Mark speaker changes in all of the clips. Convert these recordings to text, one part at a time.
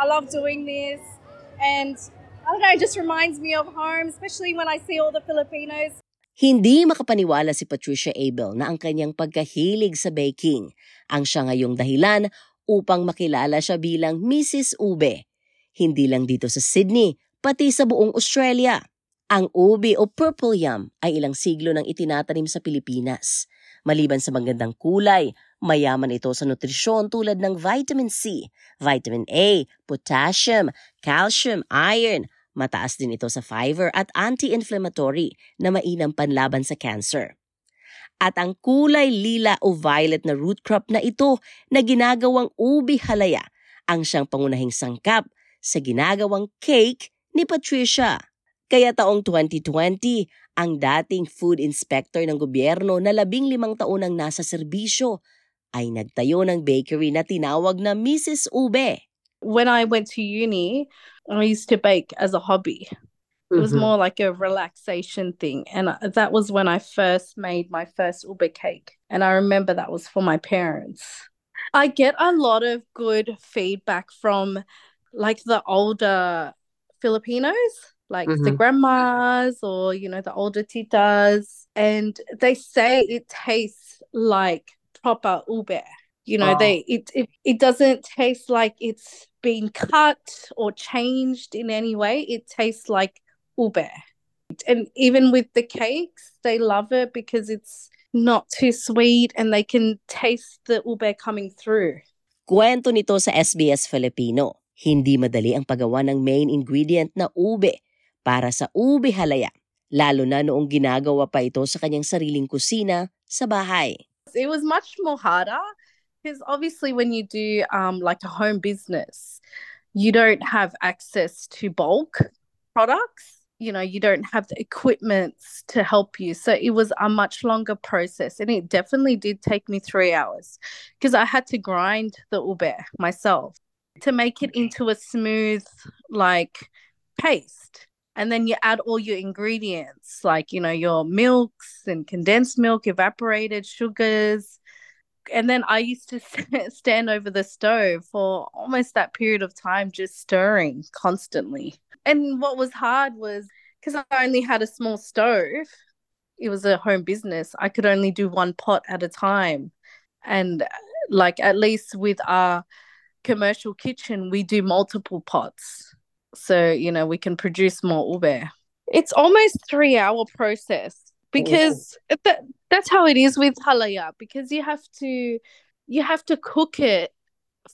Speaker 1: I love doing this. And I don't know, it just reminds me of home, especially when I see all the Filipinos.
Speaker 2: Hindi makapaniwala si Patricia Abel na ang kanyang pagkahilig sa baking ang siya ngayong dahilan upang makilala siya bilang Mrs. Ube. Hindi lang dito sa Sydney, pati sa buong Australia. Ang ube o purple yam ay ilang siglo nang itinatanim sa Pilipinas. Maliban sa magandang kulay, mayaman ito sa nutrisyon tulad ng vitamin C, vitamin A, potassium, calcium, iron, Mataas din ito sa fiber at anti-inflammatory na mainam panlaban sa cancer. At ang kulay lila o violet na root crop na ito na ginagawang ubi halaya ang siyang pangunahing sangkap sa ginagawang cake ni Patricia. Kaya taong 2020, ang dating food inspector ng gobyerno na labing limang taon ang nasa serbisyo ay nagtayo ng bakery na tinawag na Mrs. Ube.
Speaker 1: When I went to uni, I used to bake as a hobby. It was mm-hmm. more like a relaxation thing. And that was when I first made my first ube cake. And I remember that was for my parents. I get a lot of good feedback from like the older Filipinos, like mm-hmm. the grandmas or, you know, the older titas. And they say it tastes like proper ube. You know, they it, it it doesn't taste like it's been cut or changed in any way. It tastes like ube. And even with the cakes, they love it because it's not too sweet and they can taste the ube coming through.
Speaker 2: Kwento nito sa SBS Filipino. Hindi madali ang paggawa ng main ingredient na ube para sa ube halaya, lalo na noong ginagawa pa ito sa kanyang sariling kusina sa bahay.
Speaker 1: It was much more harder Because obviously, when you do um, like a home business, you don't have access to bulk products. You know, you don't have the equipment to help you. So it was a much longer process. And it definitely did take me three hours because I had to grind the ube myself to make it into a smooth, like, paste and then you add all your ingredients like you know your milks and condensed milk evaporated sugars and then I used to stand over the stove for almost that period of time, just stirring constantly. And what was hard was because I only had a small stove, it was a home business. I could only do one pot at a time. And like at least with our commercial kitchen, we do multiple pots. So, you know, we can produce more ube. It's almost three hour process because that that's how it is with halaya because you have to you have to cook it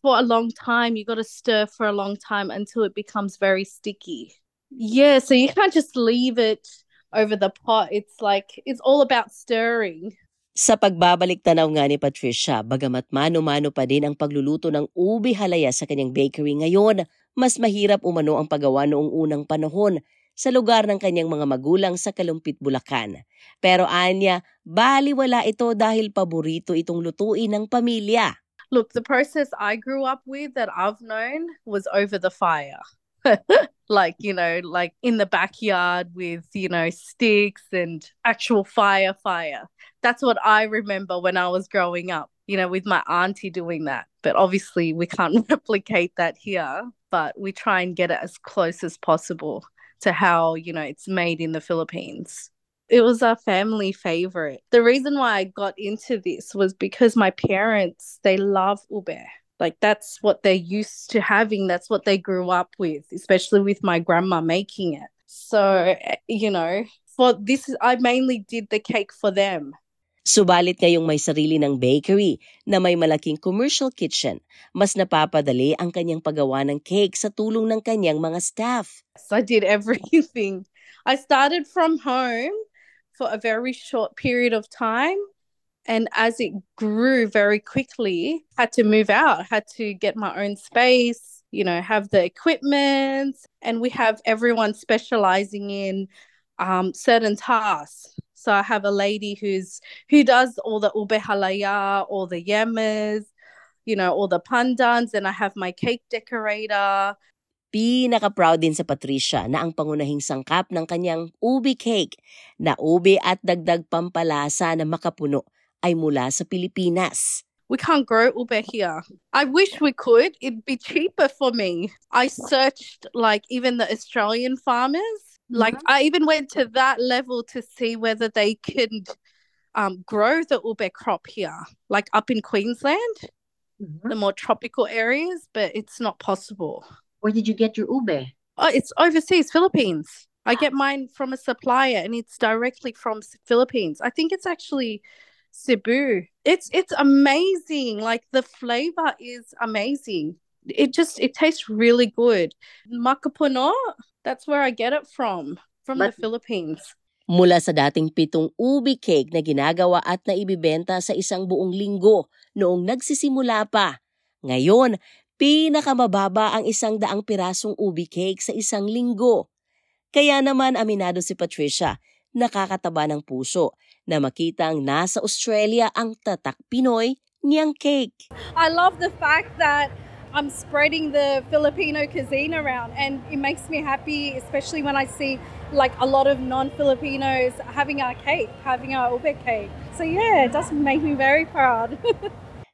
Speaker 1: for a long time. You got to stir for a long time until it becomes very sticky. Yeah so you can't just leave it over the pot. It's like it's all about stirring
Speaker 2: Sa pagbabalik tanaw nga ni Patricia, bagamat mano-mano pa din ang pagluluto ng ube halaya sa kanyang bakery ngayon, mas mahirap umano ang paggawa noong unang panahon sa lugar ng kanyang mga magulang sa Kalumpit, Bulacan. Pero anya, baliwala ito dahil paborito itong lutuin ng pamilya.
Speaker 1: Look, the process I grew up with that I've known was over the fire. like, you know, like in the backyard with, you know, sticks and actual fire, fire. That's what I remember when I was growing up, you know, with my auntie doing that. But obviously, we can't replicate that here, but we try and get it as close as possible to how, you know, it's made in the Philippines. It was our family favorite. The reason why I got into this was because my parents, they love ube. Like that's what they're used to having. That's what they grew up with, especially with my grandma making it. So, eh, you know, for this, I mainly did the cake for them
Speaker 2: Subalit ngayong may sarili ng bakery na may malaking commercial kitchen, mas napapadali ang kanyang paggawa ng cake sa tulong ng kanyang mga staff.
Speaker 1: I did everything. I started from home for a very short period of time and as it grew very quickly, had to move out, had to get my own space, you know, have the equipment and we have everyone specializing in um, certain tasks. So I have a lady who's who does all the ube halaya, all the yemas, you know, all the pandans, and I have my cake decorator.
Speaker 2: Pinaka-proud din sa Patricia na ang pangunahing sangkap ng kanyang ube cake na ube at dagdag pampalasa na makapuno ay mula sa Pilipinas.
Speaker 1: we can't grow ube here. I wish we could. It'd be cheaper for me. I searched like even the Australian farmers. Mm-hmm. Like I even went to that level to see whether they could um, grow the ube crop here, like up in Queensland, mm-hmm. the more tropical areas, but it's not possible.
Speaker 2: Where did you get your ube?
Speaker 1: Oh, it's overseas, Philippines. I get mine from a supplier and it's directly from Philippines. I think it's actually Cebu. It's it's amazing. Like the flavor is amazing. It just it tastes really good. Makapuno, that's where I get it from, from but, the Philippines.
Speaker 2: Mula sa dating pitong ubi cake na ginagawa at naibibenta sa isang buong linggo noong nagsisimula pa. Ngayon, pinakamababa ang isang daang pirasong ubi cake sa isang linggo. Kaya naman aminado si Patricia, nakakataba ng puso na makitang nasa Australia ang tatak Pinoy niyang cake.
Speaker 1: I love the fact that I'm spreading the Filipino cuisine around and it makes me happy especially when I see like a lot of non-Filipinos having our cake, having our ube cake. So yeah, it does make me very proud.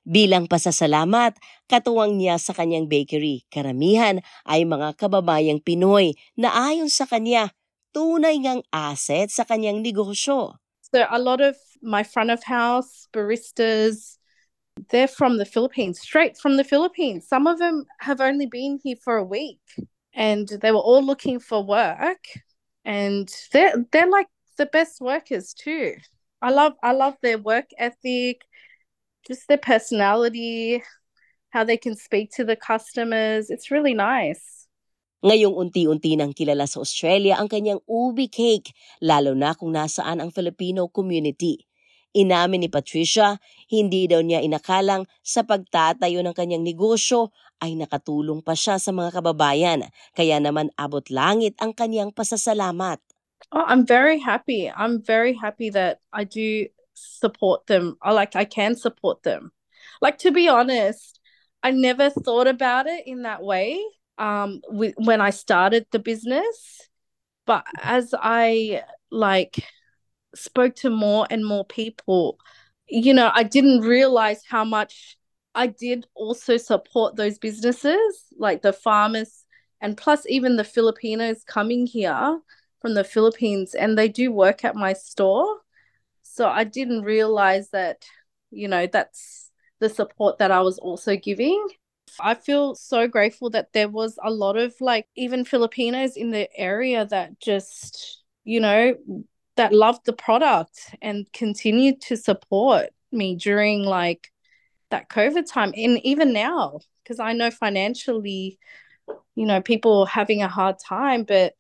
Speaker 2: Bilang pasasalamat, katuwang niya sa kanyang bakery, karamihan ay mga kababayang Pinoy na ayon sa kanya, tunay ngang asset sa kanyang negosyo.
Speaker 1: So a lot of my front of house baristas, they're from the Philippines, straight from the Philippines. Some of them have only been here for a week and they were all looking for work and they're they're like the best workers too. I love I love their work ethic, just their personality, how they can speak to the customers. It's really nice.
Speaker 2: Ngayong unti-unti nang kilala sa Australia ang kanyang ubi cake, lalo na kung nasaan ang Filipino community. Inamin ni Patricia, hindi daw niya inakalang sa pagtatayo ng kanyang negosyo ay nakatulong pa siya sa mga kababayan, kaya naman abot langit ang kanyang pasasalamat.
Speaker 1: Oh, I'm very happy. I'm very happy that I do support them. I like I can support them. Like to be honest, I never thought about it in that way um with, when I started the business. But as I like spoke to more and more people you know I didn't realize how much I did also support those businesses like the farmers and plus even the Filipinos coming here from the Philippines and they do work at my store. So I didn't realize that you know that's the support that I was also giving I feel so grateful that there was a lot of like even Filipinos in the area that just, you know, that loved the product and continued to support me during like that COVID time. And even now, because I know financially, you know, people having a hard time, but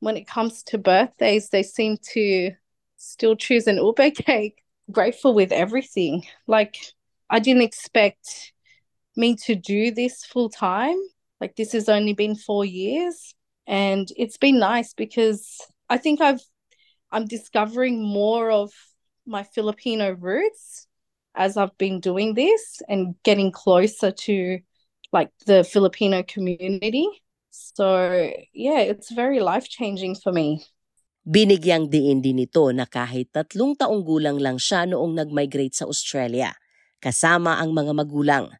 Speaker 1: when it comes to birthdays, they seem to still choose an ube cake. Grateful with everything. Like, I didn't expect me to do this full time. Like this has only been four years. And it's been nice because I think I've I'm discovering more of my Filipino roots as I've been doing this and getting closer to like the Filipino community. So yeah, it's very life changing for me.
Speaker 2: Binigyang diin din ito na kahit tatlong taong gulang lang siya noong nag-migrate sa Australia, kasama ang mga magulang.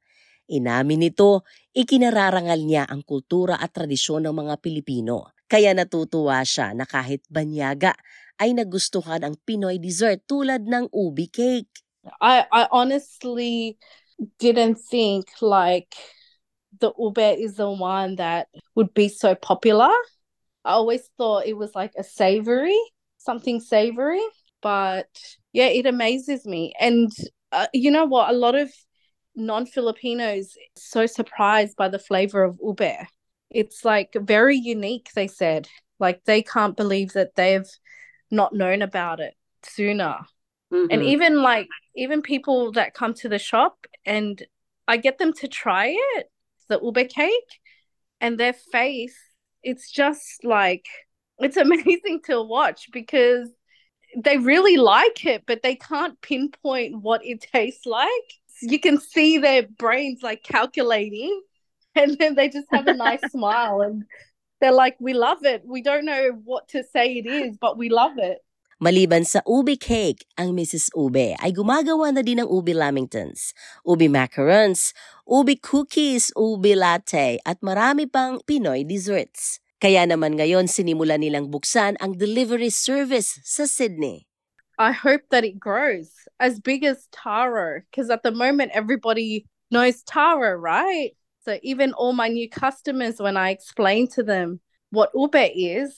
Speaker 2: Inamin nito, ikinararangal niya ang kultura at tradisyon ng mga Pilipino. Kaya natutuwa siya na kahit banyaga ay nagustuhan ang Pinoy dessert tulad ng ubi cake.
Speaker 1: I, I honestly didn't think like the ube is the one that would be so popular. I always thought it was like a savory, something savory. But yeah, it amazes me. And uh, you know what? A lot of non-Filipinos so surprised by the flavor of ube. It's like very unique, they said. Like they can't believe that they've not known about it sooner. Mm-hmm. And even like even people that come to the shop and I get them to try it, the ube cake, and their face, it's just like it's amazing to watch because they really like it, but they can't pinpoint what it tastes like you can see their brains like calculating and then they just have a nice smile and they're like we love it we don't know what to say it is but we love it
Speaker 2: Maliban sa ube cake, ang Mrs. Ube ay gumagawa na din ng ube lamingtons, ube macarons, ube cookies, ube latte at marami pang Pinoy desserts. Kaya naman ngayon sinimula nilang buksan ang delivery service sa Sydney.
Speaker 1: I hope that it grows as big as Taro because at the moment everybody knows Taro, right? So even all my new customers, when I explain to them what ube is,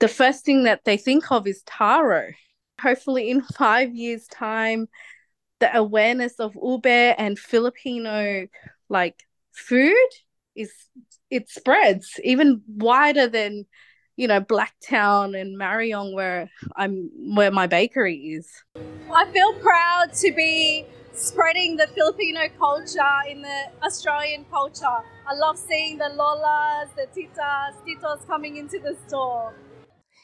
Speaker 1: the first thing that they think of is taro. Hopefully, in five years' time, the awareness of ube and Filipino like food is it spreads even wider than you know Blacktown and Marayong where I'm where my bakery is.
Speaker 3: I feel proud to be spreading the Filipino culture in the Australian culture. I love seeing the lolas, the titas, titos coming into the store.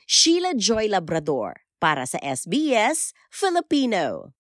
Speaker 2: Sheila Joy Labrador para sa SBS Filipino.